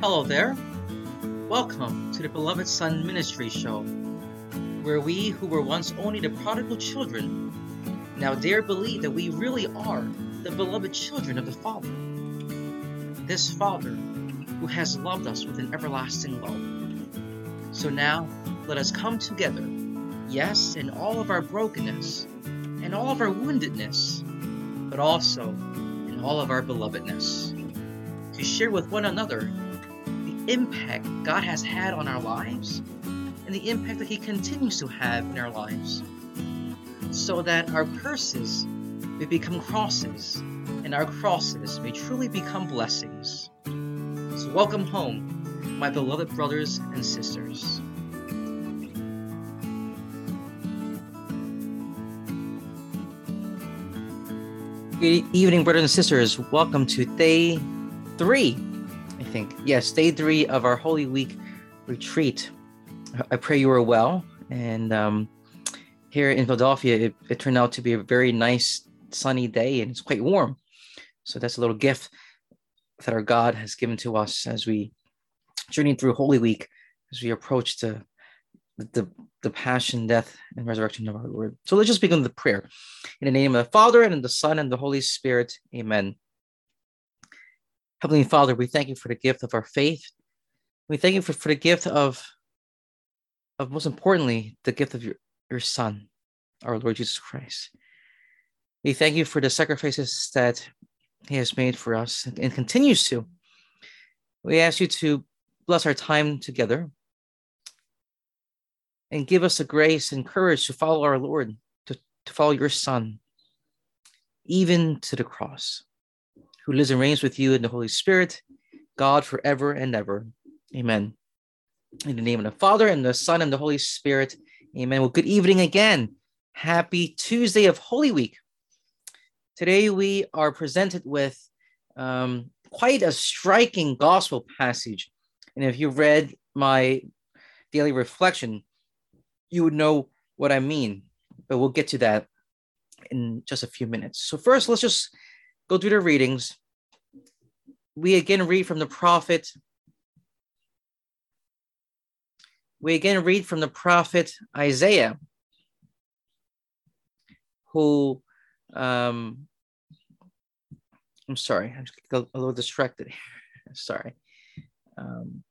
Hello there. Welcome to the Beloved Son Ministry Show, where we who were once only the prodigal children now dare believe that we really are the beloved children of the Father. This Father who has loved us with an everlasting love. So now let us come together, yes, in all of our brokenness and all of our woundedness, but also in all of our belovedness, to share with one another impact God has had on our lives and the impact that He continues to have in our lives, so that our curses may become crosses and our crosses may truly become blessings. So, welcome home, my beloved brothers and sisters. Good evening, brothers and sisters. Welcome to day three think. Yes, day three of our Holy Week retreat. I pray you are well. And um, here in Philadelphia, it, it turned out to be a very nice sunny day and it's quite warm. So that's a little gift that our God has given to us as we journey through Holy Week, as we approach the the, the passion, death, and resurrection of our Lord. So let's just begin with the prayer. In the name of the Father, and the Son, and the Holy Spirit. Amen. Heavenly Father, we thank you for the gift of our faith. We thank you for, for the gift of, of most importantly, the gift of your, your Son, our Lord Jesus Christ. We thank you for the sacrifices that He has made for us and continues to. We ask you to bless our time together and give us the grace and courage to follow our Lord, to, to follow your Son, even to the cross who lives and reigns with you in the Holy Spirit, God forever and ever. Amen. In the name of the Father and the Son and the Holy Spirit. Amen. Well, good evening again. Happy Tuesday of Holy Week. Today we are presented with um, quite a striking gospel passage. And if you read my daily reflection, you would know what I mean. But we'll get to that in just a few minutes. So, first, let's just go through the readings. We again read from the prophet. We again read from the prophet Isaiah, who, um, I'm sorry, I'm just a little distracted sorry. Um,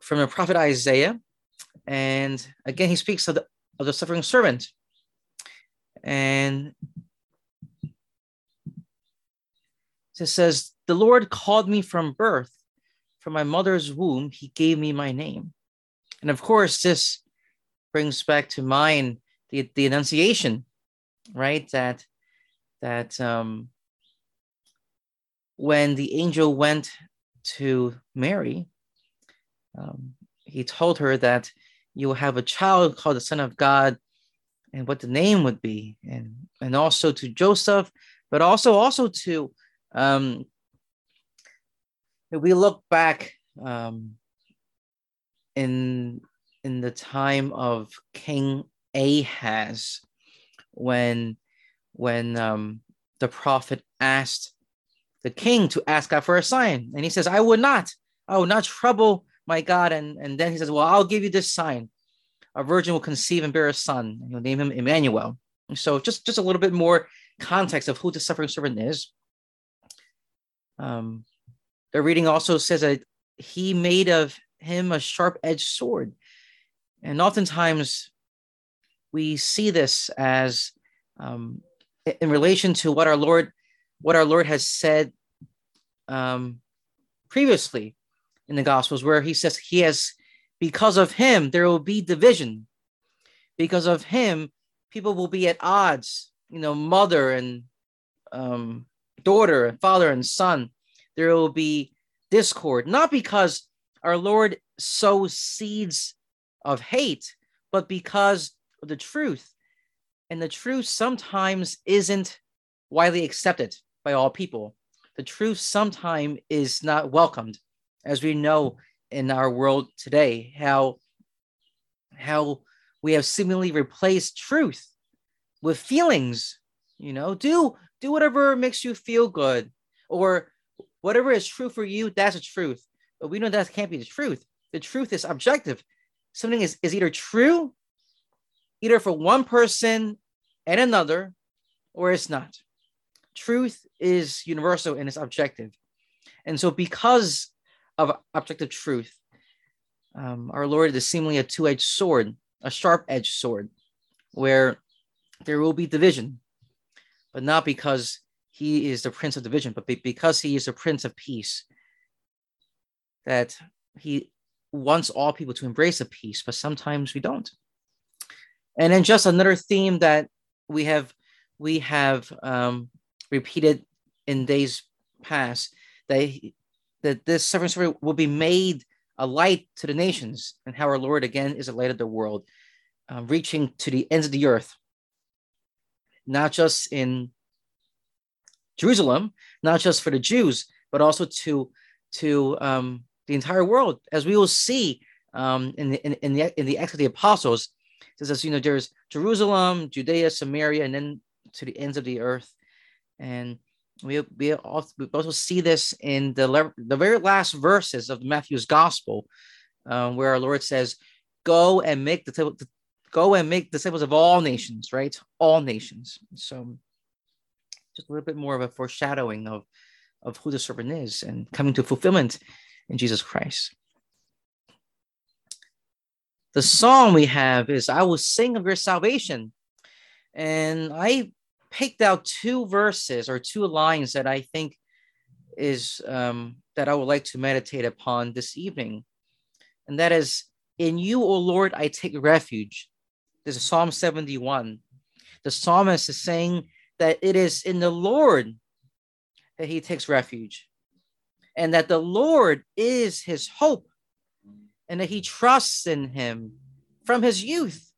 from the prophet Isaiah, and again, he speaks of the, of the suffering servant. And it says, The Lord called me from birth. From my mother's womb, he gave me my name. And of course, this brings back to mind the, the Annunciation, right? That that um, when the angel went to Mary, um, he told her that you will have a child called the Son of God, and what the name would be, and and also to Joseph, but also also to um, if we look back um, in in the time of King Ahaz, when when um, the prophet asked the king to ask God for a sign, and he says, "I will not. I will not trouble my God." And and then he says, "Well, I'll give you this sign: a virgin will conceive and bear a son, and you'll name him Emmanuel." So just just a little bit more context of who the suffering servant is. Um, the reading also says that he made of him a sharp edged sword. And oftentimes we see this as um, in relation to what our Lord, what our Lord has said um, previously in the Gospels, where he says he has, because of him, there will be division. Because of him, people will be at odds, you know, mother and um, daughter and father and son there will be discord, not because our Lord sows seeds of hate, but because of the truth. And the truth sometimes isn't widely accepted by all people. The truth sometimes is not welcomed, as we know in our world today, how, how we have seemingly replaced truth with feelings. You know, do do whatever makes you feel good, or whatever is true for you, that's the truth. But we know that can't be the truth. The truth is objective. Something is, is either true, either for one person and another, or it's not. Truth is universal and it's objective. And so, because of objective truth, um, our Lord is seemingly a two edged sword, a sharp edged sword, where there will be division, but not because he is the prince of division, but because he is the prince of peace. That he wants all people to embrace the peace, but sometimes we don't. And then just another theme that we have we have um, repeated in days past that that this suffering servant will be made a light to the nations, and how our Lord again is a light of the world, uh, reaching to the ends of the earth, not just in Jerusalem, not just for the Jews, but also to to um, the entire world, as we will see um, in the in, in the in the Acts of the Apostles. It says, you know, there's Jerusalem, Judea, Samaria, and then to the ends of the earth, and we we also, see this in the the very last verses of Matthew's Gospel, um, where our Lord says, "Go and make the go and make disciples of all nations." Right, all nations. So, just a little bit more of a foreshadowing of of who the servant is and coming to fulfillment in Jesus Christ. The song we have is "I will sing of your salvation," and I picked out two verses or two lines that I think is um, that I would like to meditate upon this evening. And that is, In you, O Lord, I take refuge. This is Psalm 71. The psalmist is saying that it is in the Lord that he takes refuge, and that the Lord is his hope, and that he trusts in him from his youth.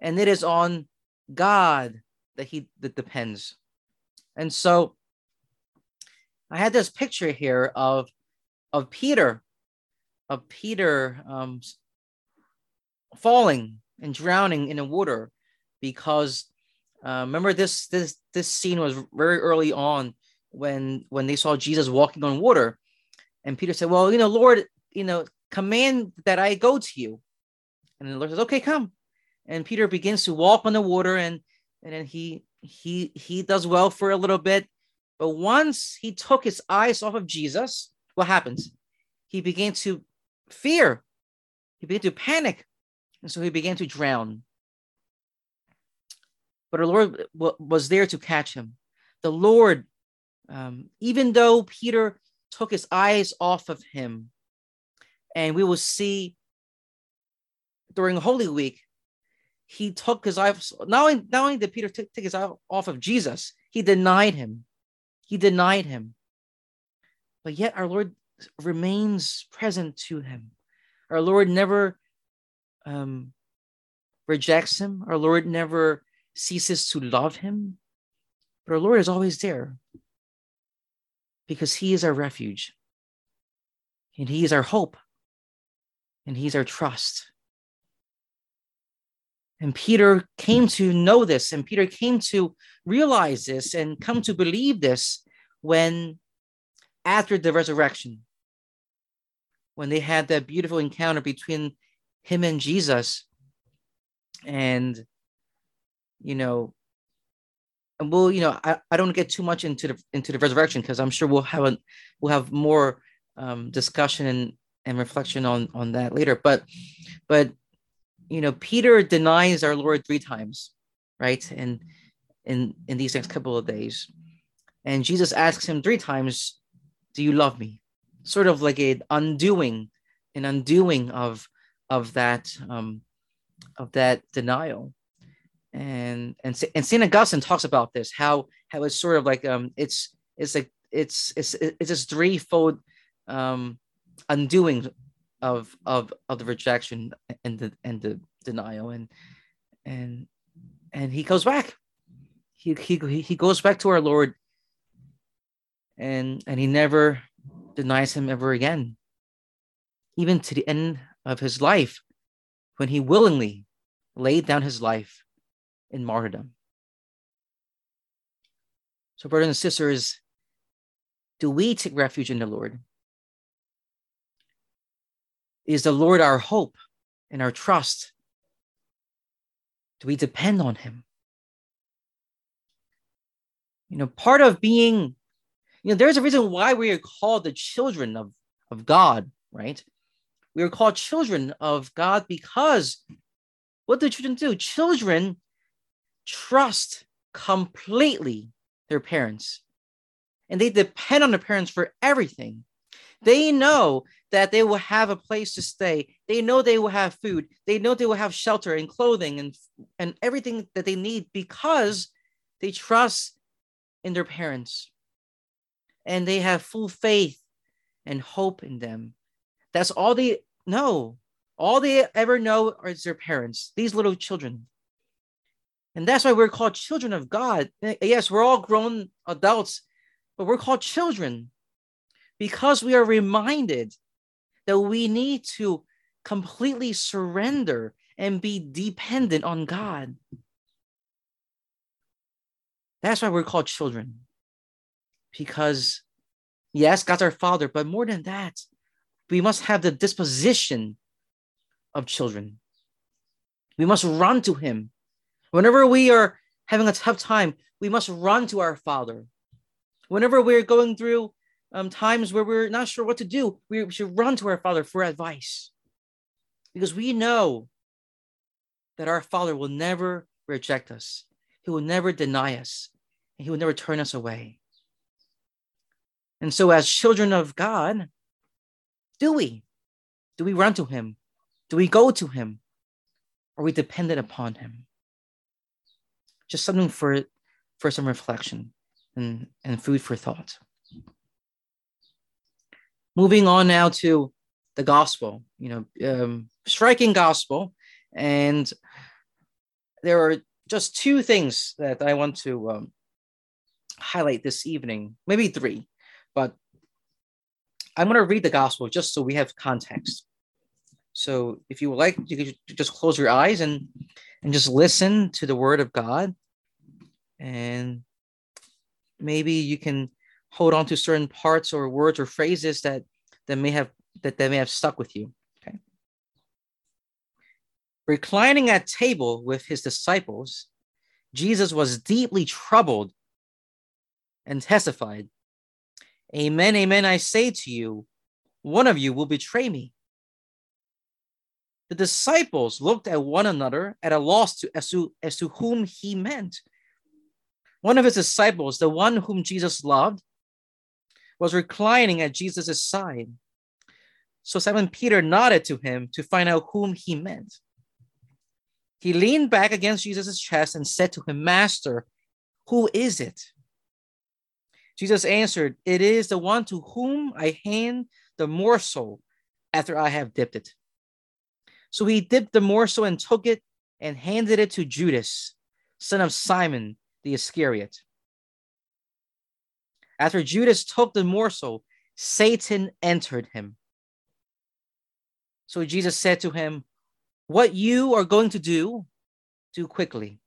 And it is on God that he that depends. And so I had this picture here of of Peter, of Peter um, falling and drowning in the water because uh, remember this this this scene was very early on when when they saw Jesus walking on water, and Peter said, "Well, you know, Lord, you know, command that I go to you," and the Lord says, "Okay, come." And Peter begins to walk on the water, and and then he he he does well for a little bit. But once he took his eyes off of jesus what happens? He began to fear. He began to panic. And so he began to drown but the lord was there to catch him the lord um, even though peter took his eyes off of him and we will see during holy week he took his eyes not only, not only did Peter take, take his eye off of Jesus, he denied him. He denied him. But yet our Lord remains present to him. Our Lord never um, rejects him. Our Lord never ceases to love him. But our Lord is always there because he is our refuge and he is our hope and he's our trust. And Peter came to know this, and Peter came to realize this and come to believe this when, after the resurrection, when they had that beautiful encounter between him and Jesus. And, you know, and we'll, you know, I, I don't get too much into the into the resurrection because I'm sure we'll have a we'll have more um, discussion and, and reflection on on that later. But but you know, Peter denies our Lord three times, right? And in in these next couple of days. And Jesus asks him three times, Do you love me? Sort of like an undoing, an undoing of of that um of that denial. And and and St. Augustine talks about this, how how it's sort of like um it's it's like it's it's it's this threefold um undoing of of of the rejection and the and the denial. And and and he goes back. He he he goes back to our lord. And and he never denies him ever again. Even to the end of his life when he willingly laid down his life in martyrdom so brothers and sisters do we take refuge in the Lord? Is the Lord our hope and our trust? Do we depend on him? You know, part of being, you know, there's a reason why we are called the children of, of God, right? We are called children of God because what do children do? Children trust completely their parents and they depend on their parents for everything. They know that they will have a place to stay. They know they will have food. They know they will have shelter and clothing and, and everything that they need because they trust in their parents. And they have full faith and hope in them. That's all they know. All they ever know is their parents, these little children. And that's why we're called children of God. Eh, yes, we're all grown adults, but we're called children because we are reminded that we need to completely surrender and be dependent on God. That's why we're called children. Because, yes, God's our Father, but more than that, we must have the disposition of children. We must run to Him. Whenever we are having a tough time, we must run to our Father. Whenever we're going through um, times where we're not sure what to do, we should run to our Father for advice. Because we know that our Father will never reject us, He will never deny us, and He will never turn us away. And so, as children of God, do we? Do we run to Him? Do we go to Him? Are we dependent upon Him? Just something for, for some reflection and, and food for thought. Moving on now to the gospel, you know, um, striking gospel. And there are just two things that I want to um, highlight this evening, maybe three, but I'm going to read the gospel just so we have context. So if you would like, you could just close your eyes and and just listen to the word of God. And maybe you can hold on to certain parts or words or phrases that that may have that, that may have stuck with you. Okay. Reclining at table with his disciples, Jesus was deeply troubled and testified Amen, amen, I say to you, one of you will betray me. The disciples looked at one another at a loss to, as, to, as to whom he meant. One of his disciples, the one whom Jesus loved, was reclining at Jesus' side. So Simon Peter nodded to him to find out whom he meant. He leaned back against Jesus' chest and said to him, Master, who is it? Jesus answered, It is the one to whom I hand the morsel after I have dipped it. So he dipped the morsel and took it and handed it to Judas, son of Simon the Iscariot. After Judas took the morsel, Satan entered him. So Jesus said to him, What you are going to do, do quickly.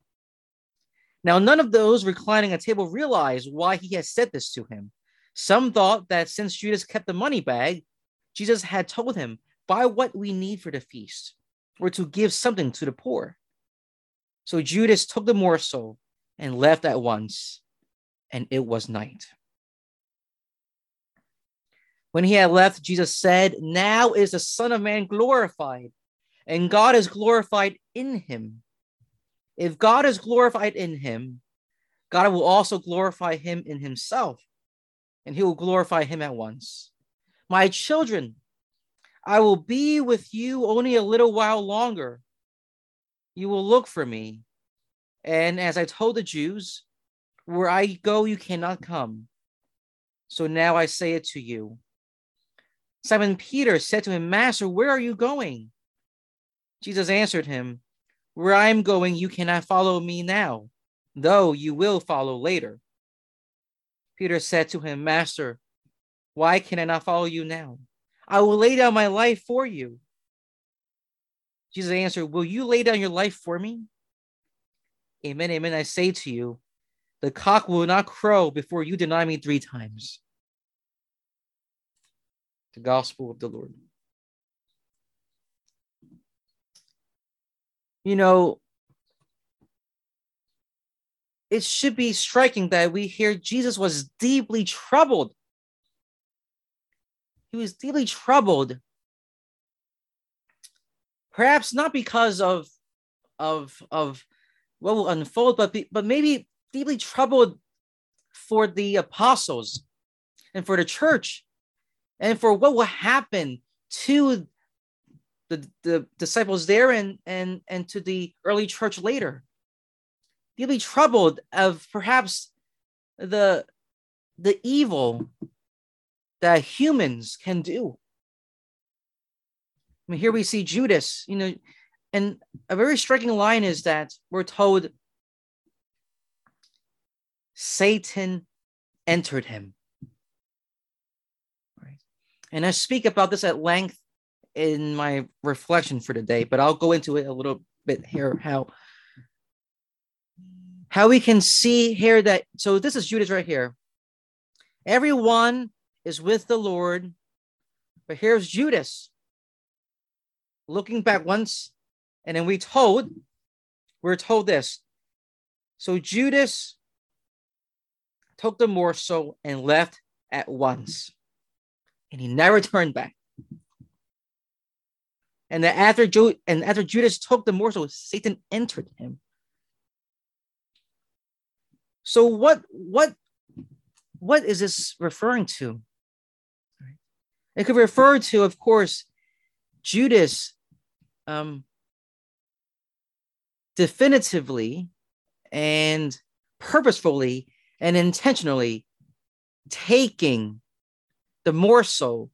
Now, none of those reclining at table realized why he had said this to him. Some thought that since Judas kept the money bag, Jesus had told him, Buy what we need for the feast, or to give something to the poor. So Judas took the morsel and left at once, and it was night. When he had left, Jesus said, Now is the Son of Man glorified, and God is glorified in him. If God is glorified in him, God will also glorify him in himself, and he will glorify him at once. My children, I will be with you only a little while longer. You will look for me. And as I told the Jews, where I go, you cannot come. So now I say it to you. Simon Peter said to him, Master, where are you going? Jesus answered him, where I am going, you cannot follow me now, though you will follow later. Peter said to him, Master, why can I not follow you now? I will lay down my life for you. Jesus answered, Will you lay down your life for me? Amen, amen. I say to you, the cock will not crow before you deny me three times. the gospel of the Lord. You know, it should be striking that we hear Jesus was deeply troubled. He was deeply troubled. Perhaps not because of of of what will unfold, but be, but maybe deeply troubled for the apostles and for the church and for what will happen to the, the disciples there and, and, and to the early church later. Deeply troubled of perhaps the, the evil that humans can do. I mean, here we see Judas, you know, and a very striking line is that we're told Satan entered him. Right. And I speak about this at length in my reflection for today, but I'll go into it a little bit here how how we can see here that so this is Judas right here. Everyone is with the Lord, but here's Judas looking back once, and then we told we're told this. So Judas took the morsel and left at once. And he never turned back. And then after, Ju- and after Judas took the morsel, Satan entered him. So what what what is this referring to? It could refer to, of course, Judas um, definitively and purposefully and intentionally taking the morsel,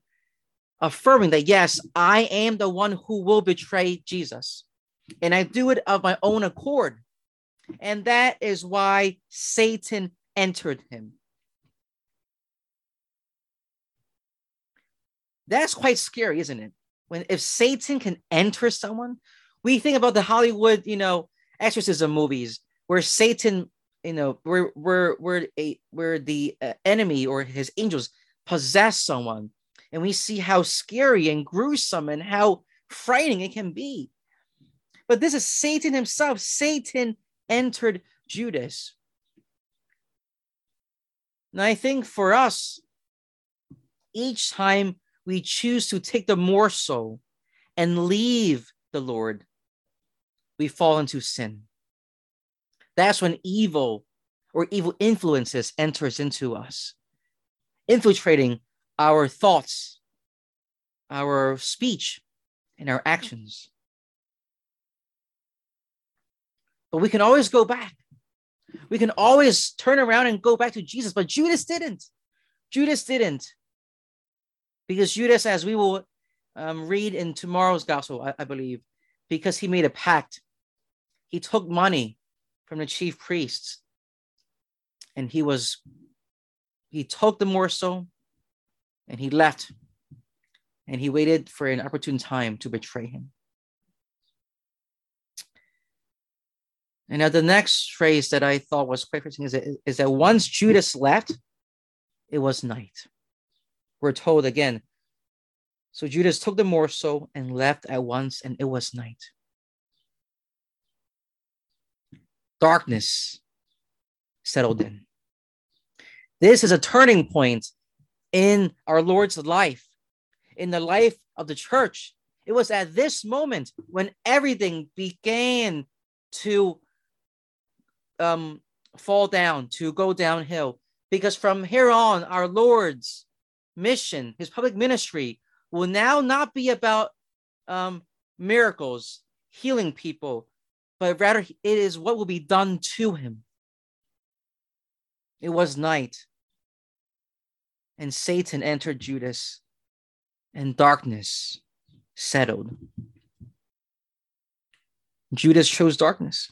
affirming that, yes, I am the one who will betray Jesus. And I do it of my own accord. And that is why Satan entered him. That's quite scary, isn't it? When if Satan can enter someone, we think about the Hollywood, you know, exorcism movies where Satan you know where where where a where the uh, enemy or his angels possess someone. And we see how scary and gruesome and how frightening it can be. But this is satan himself. Satan entered judas. And i think for us each time we choose to take the morsel and leave the lord we fall into sin that's when evil or evil influences enters into us, infiltrating our thoughts, our speech, and our actions. But we can always go back. We can always turn around and go back to Jesus. But Judas didn't. Judas didn't. Because Judas, as we will um, read in tomorrow's gospel, I, I believe, because he made a pact, he took money from the chief priests. And he was, he took the morsel and he left. And he waited for an opportune time to betray him. And now the next phrase that I thought was quite interesting is that, is that once Judas left, it was night. We're told again. So Judas took the morsel and left at once, and it was night. darkness settled in. This is a turning point in our Lord's life, in the life of the church. It was at this moment when everything began to um, fall down, to go downhill. Because from here on, our Lord's mission, his public ministry, will now not be about um, miracles, healing people, but rather it is what will be done to him. It was night, and Satan entered Judas, and darkness settled. Judas chose darkness.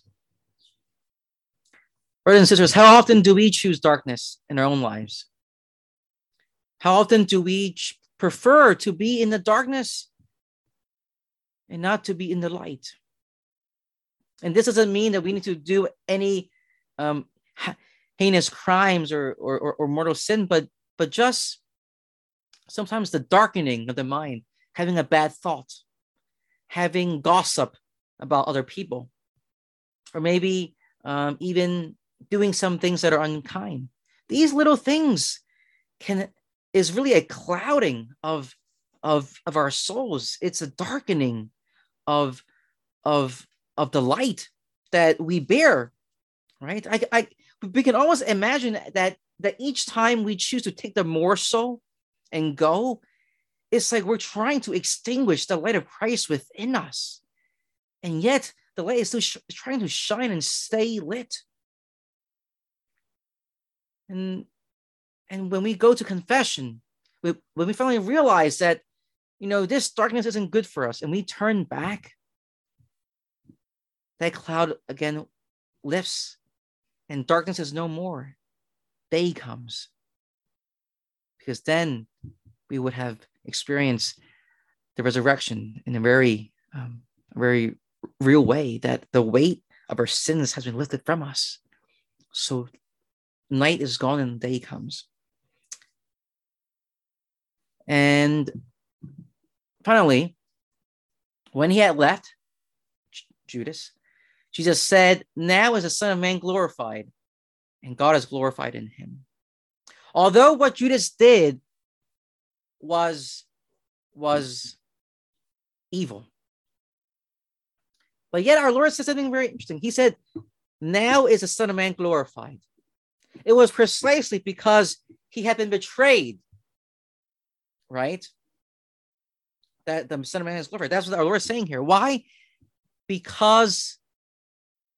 Brothers and sisters, how often do we choose darkness in our own lives? How often do we prefer to be in the darkness and not to be in the light? And this doesn't mean that we need to do any um, heinous crimes or, or, or, or mortal sin, but but just sometimes the darkening of the mind, having a bad thought, having gossip about other people, or maybe um, even doing some things that are unkind. These little things can is really a clouding of of of our souls. It's a darkening of of of the light that we bear, right? I, I we can almost imagine that that each time we choose to take the morsel and go, it's like we're trying to extinguish the light of Christ within us. And yet the light is still sh- trying to shine and stay lit. And and when we go to confession, we, when we finally realize that, you know, this darkness isn't good for us, and we turn back, that cloud again lifts, and darkness is no more. Day comes. Because then we would have experienced the resurrection in a very, um, very real way that the weight of our sins has been lifted from us. So night is gone and day comes. And finally, when he had left Judas, Jesus said, Now is the Son of Man glorified, and God is glorified in him. Although what Judas did was, was evil. But yet our Lord said something very interesting. He said, Now is the Son of Man glorified. It was precisely because he had been betrayed, right? That the Son of Man is glorified. That's what our Lord is saying here. Why? Because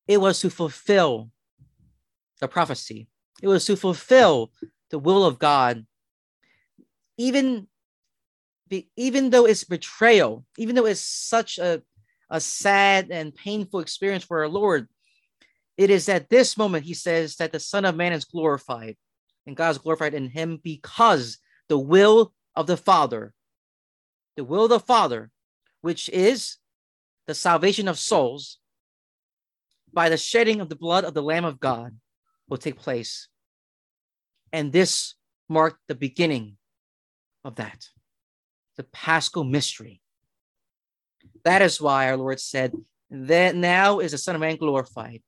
it was to fulfill the prophecy, it was to fulfill the will of God. Even, even though it's betrayal, even though it's such a, a sad and painful experience for our Lord, it is at this moment, he says, that the Son of Man is glorified and God is glorified in him because the will of the Father, the will of the Father, which is the salvation of souls, by the shedding of the blood of the Lamb of God will take place. And this marked the beginning of that, the paschal mystery. That is why our Lord said, that now is the Son of Man glorified.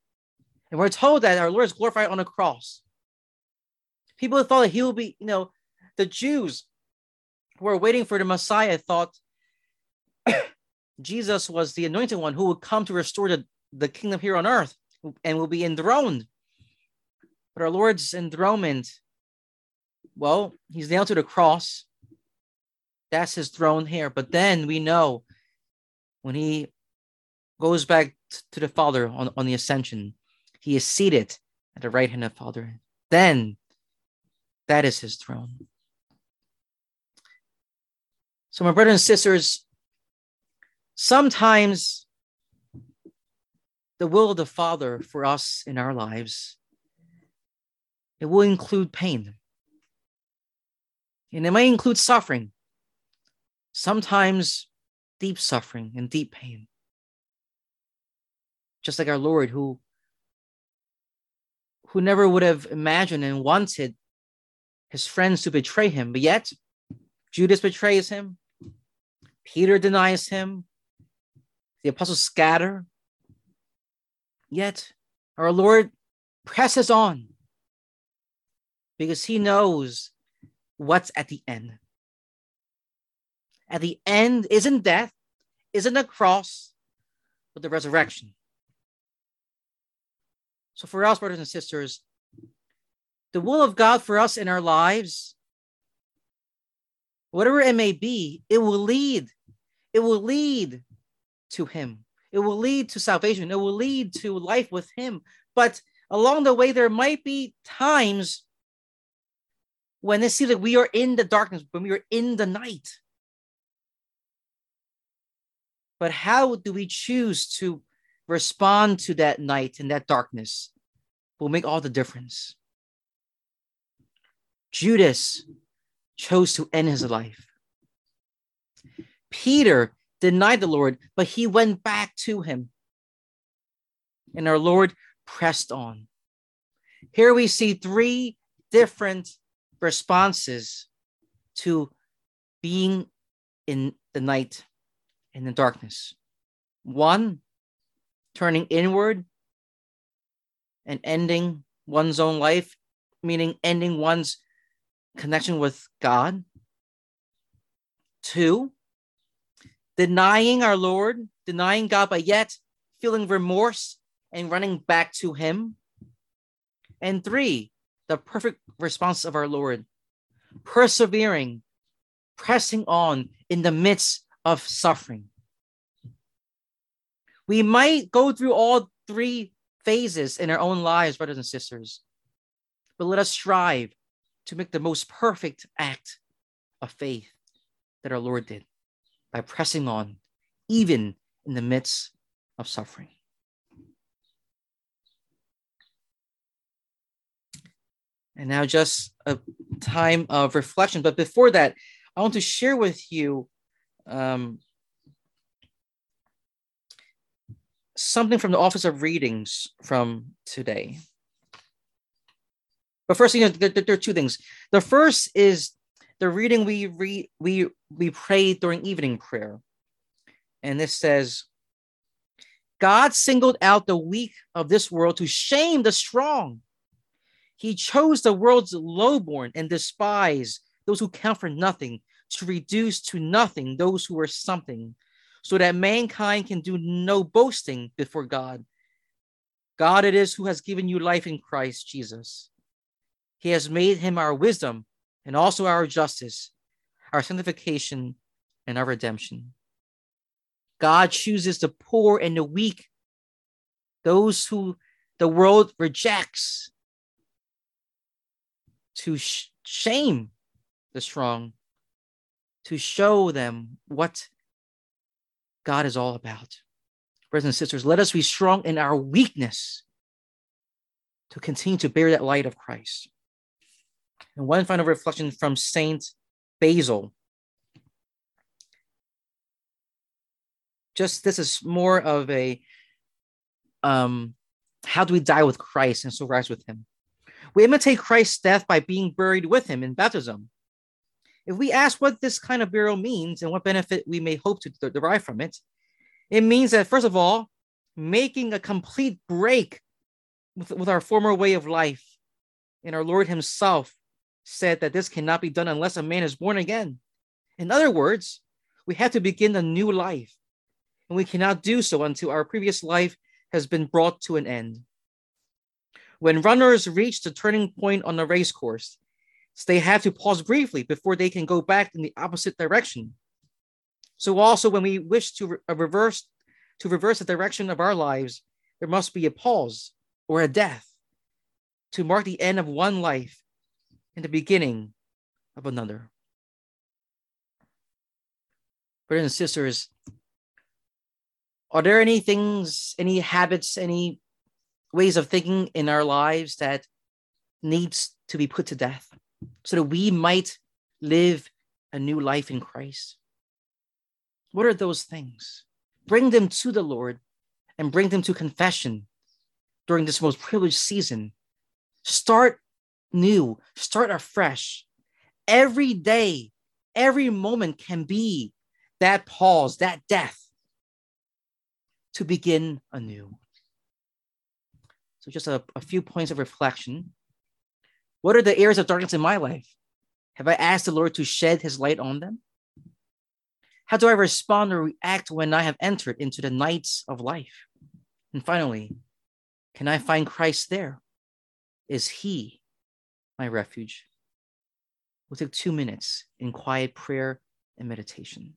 And we're told that our Lord is glorified on a cross. People thought that he will be, you know, the Jews were waiting for the Messiah thought Jesus was the anointed one who would come to restore the, the kingdom here on earth and will be enthroned. But our Lord's enthronement, well, he's nailed to the cross. That's his throne here. But then we know when he goes back to the Father on, on the ascension, he is seated at the right hand of Father. Then that is his throne. So, my brothers and sisters, sometimes the will of the Father for us in our lives, it will include pain. And it may include suffering, sometimes deep suffering and deep pain. Just like our Lord, who, who never would have imagined and wanted his friends to betray him, but yet Judas betrays him, Peter denies him, the apostles scatter, Yet our Lord presses on because he knows what's at the end. At the end isn't death, isn't a cross, but the resurrection. So, for us, brothers and sisters, the will of God for us in our lives, whatever it may be, it will lead. It will lead to Him. It will lead to salvation. It will lead to life with Him. But along the way, there might be times when it seems like we are in the darkness, when we are in the night. But how do we choose to respond to that night and that darkness will make all the difference. Judas chose to end his life. Peter denied the Lord, but he went back to him. And our Lord pressed on. Here we see three different responses to being in the night, in the darkness. One, turning inward and ending one's own life, meaning ending one's connection with God. Two, denying our Lord, denying God, but yet feeling remorse and running back to Him. And three, the perfect response of our Lord, persevering, pressing on in the midst of suffering. We might go through all three phases in our own lives, brothers and sisters, but let us strive to make the most perfect act of faith that our Lord did by pressing on, even in the midst of suffering. And now, just a time of reflection. But before that, I want to share with you um, something from the Office of Readings from today. But first, you know, there, there, are two things. The first is the reading we read we we pray during evening prayer, and this says, "God singled out the weak of this world to shame the strong." He chose the world's lowborn and despise those who count for nothing, to reduce to nothing those who are something, so that mankind can do no boasting before God. God it is who has given you life in Christ Jesus. He has made him our wisdom and also our justice, our sanctification, and our redemption. God chooses the poor and the weak, those who the world rejects, to sh- shame the strong, to show them what God is all about. Brothers and sisters, let us be strong in our weakness to continue to bear that light of Christ. And one final reflection from Saint Basil. Just this is more of a um, how do we die with Christ and so rise with him? We imitate Christ's death by being buried with him in baptism. If we ask what this kind of burial means and what benefit we may hope to derive from it, it means that, first of all, making a complete break with, with our former way of life. And our Lord Himself said that this cannot be done unless a man is born again. In other words, we have to begin a new life, and we cannot do so until our previous life has been brought to an end. When runners reach the turning point on the race course, they have to pause briefly before they can go back in the opposite direction. So also when we wish to re- reverse to reverse the direction of our lives, there must be a pause or a death to mark the end of one life and the beginning of another. Brothers and sisters, are there any things, any habits, any ways of thinking in our lives that needs to be put to death so that we might live a new life in Christ? What are those things? Bring them to the Lord and bring them to confession during this most privileged season. Start new, start afresh. Every day, every moment can be that pause, that death to begin anew. So, just a, a few points of reflection. What are the areas of darkness in my life? Have I asked the Lord to shed his light on them? How do I respond or react when I have entered into the nights of life? And finally, can I find Christ there? Is he my refuge? We'll take two minutes in quiet prayer and meditation.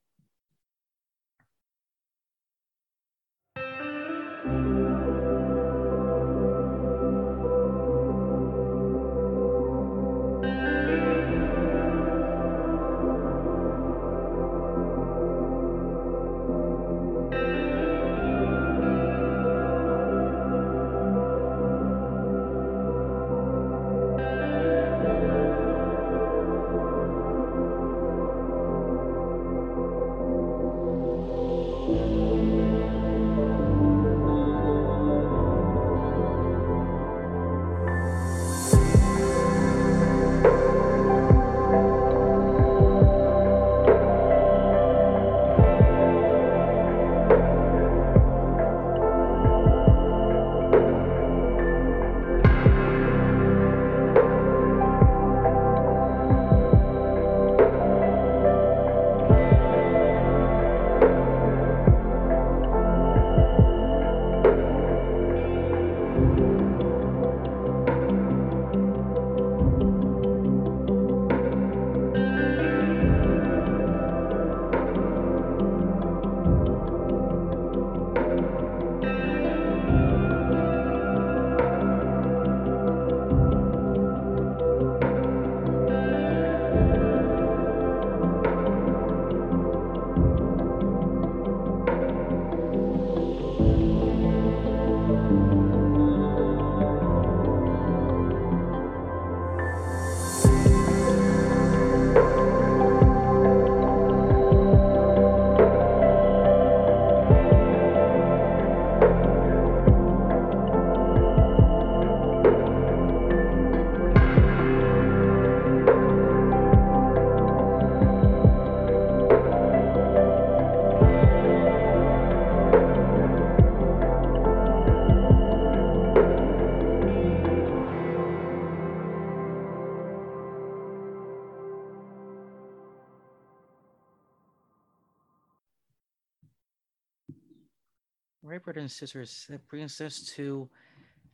And sisters, that brings us to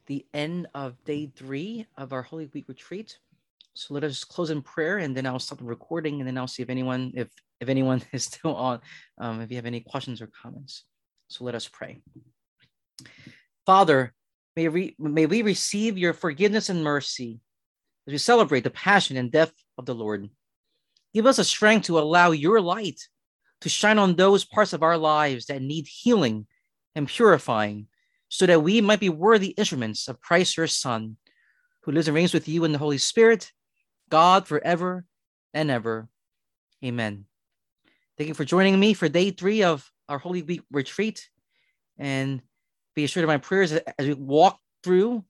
the end of day three of our Holy Week retreat. So let us close in prayer, and then I'll stop the recording, and then I'll see if anyone, if if anyone is still on, um, if you have any questions or comments. So let us pray. Father, may we may we receive your forgiveness and mercy as we celebrate the passion and death of the Lord. Give us a strength to allow your light to shine on those parts of our lives that need healing and purifying, so that we might be worthy instruments of Christ your Son, who lives and reigns with you in the Holy Spirit, God forever and ever. Amen. Thank you for joining me for day three of our Holy Week retreat. And be assured of my prayers as we walk through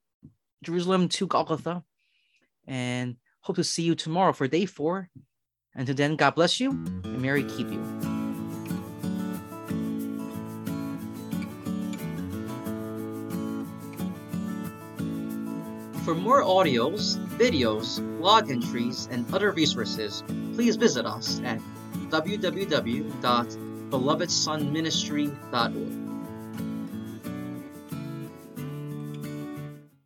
Jerusalem to Golgotha. And hope to see you tomorrow for day four. Until then, God bless you and Mary keep you. For more audios, videos, blog entries, and other resources, please visit us at www.belovedsonministry.org.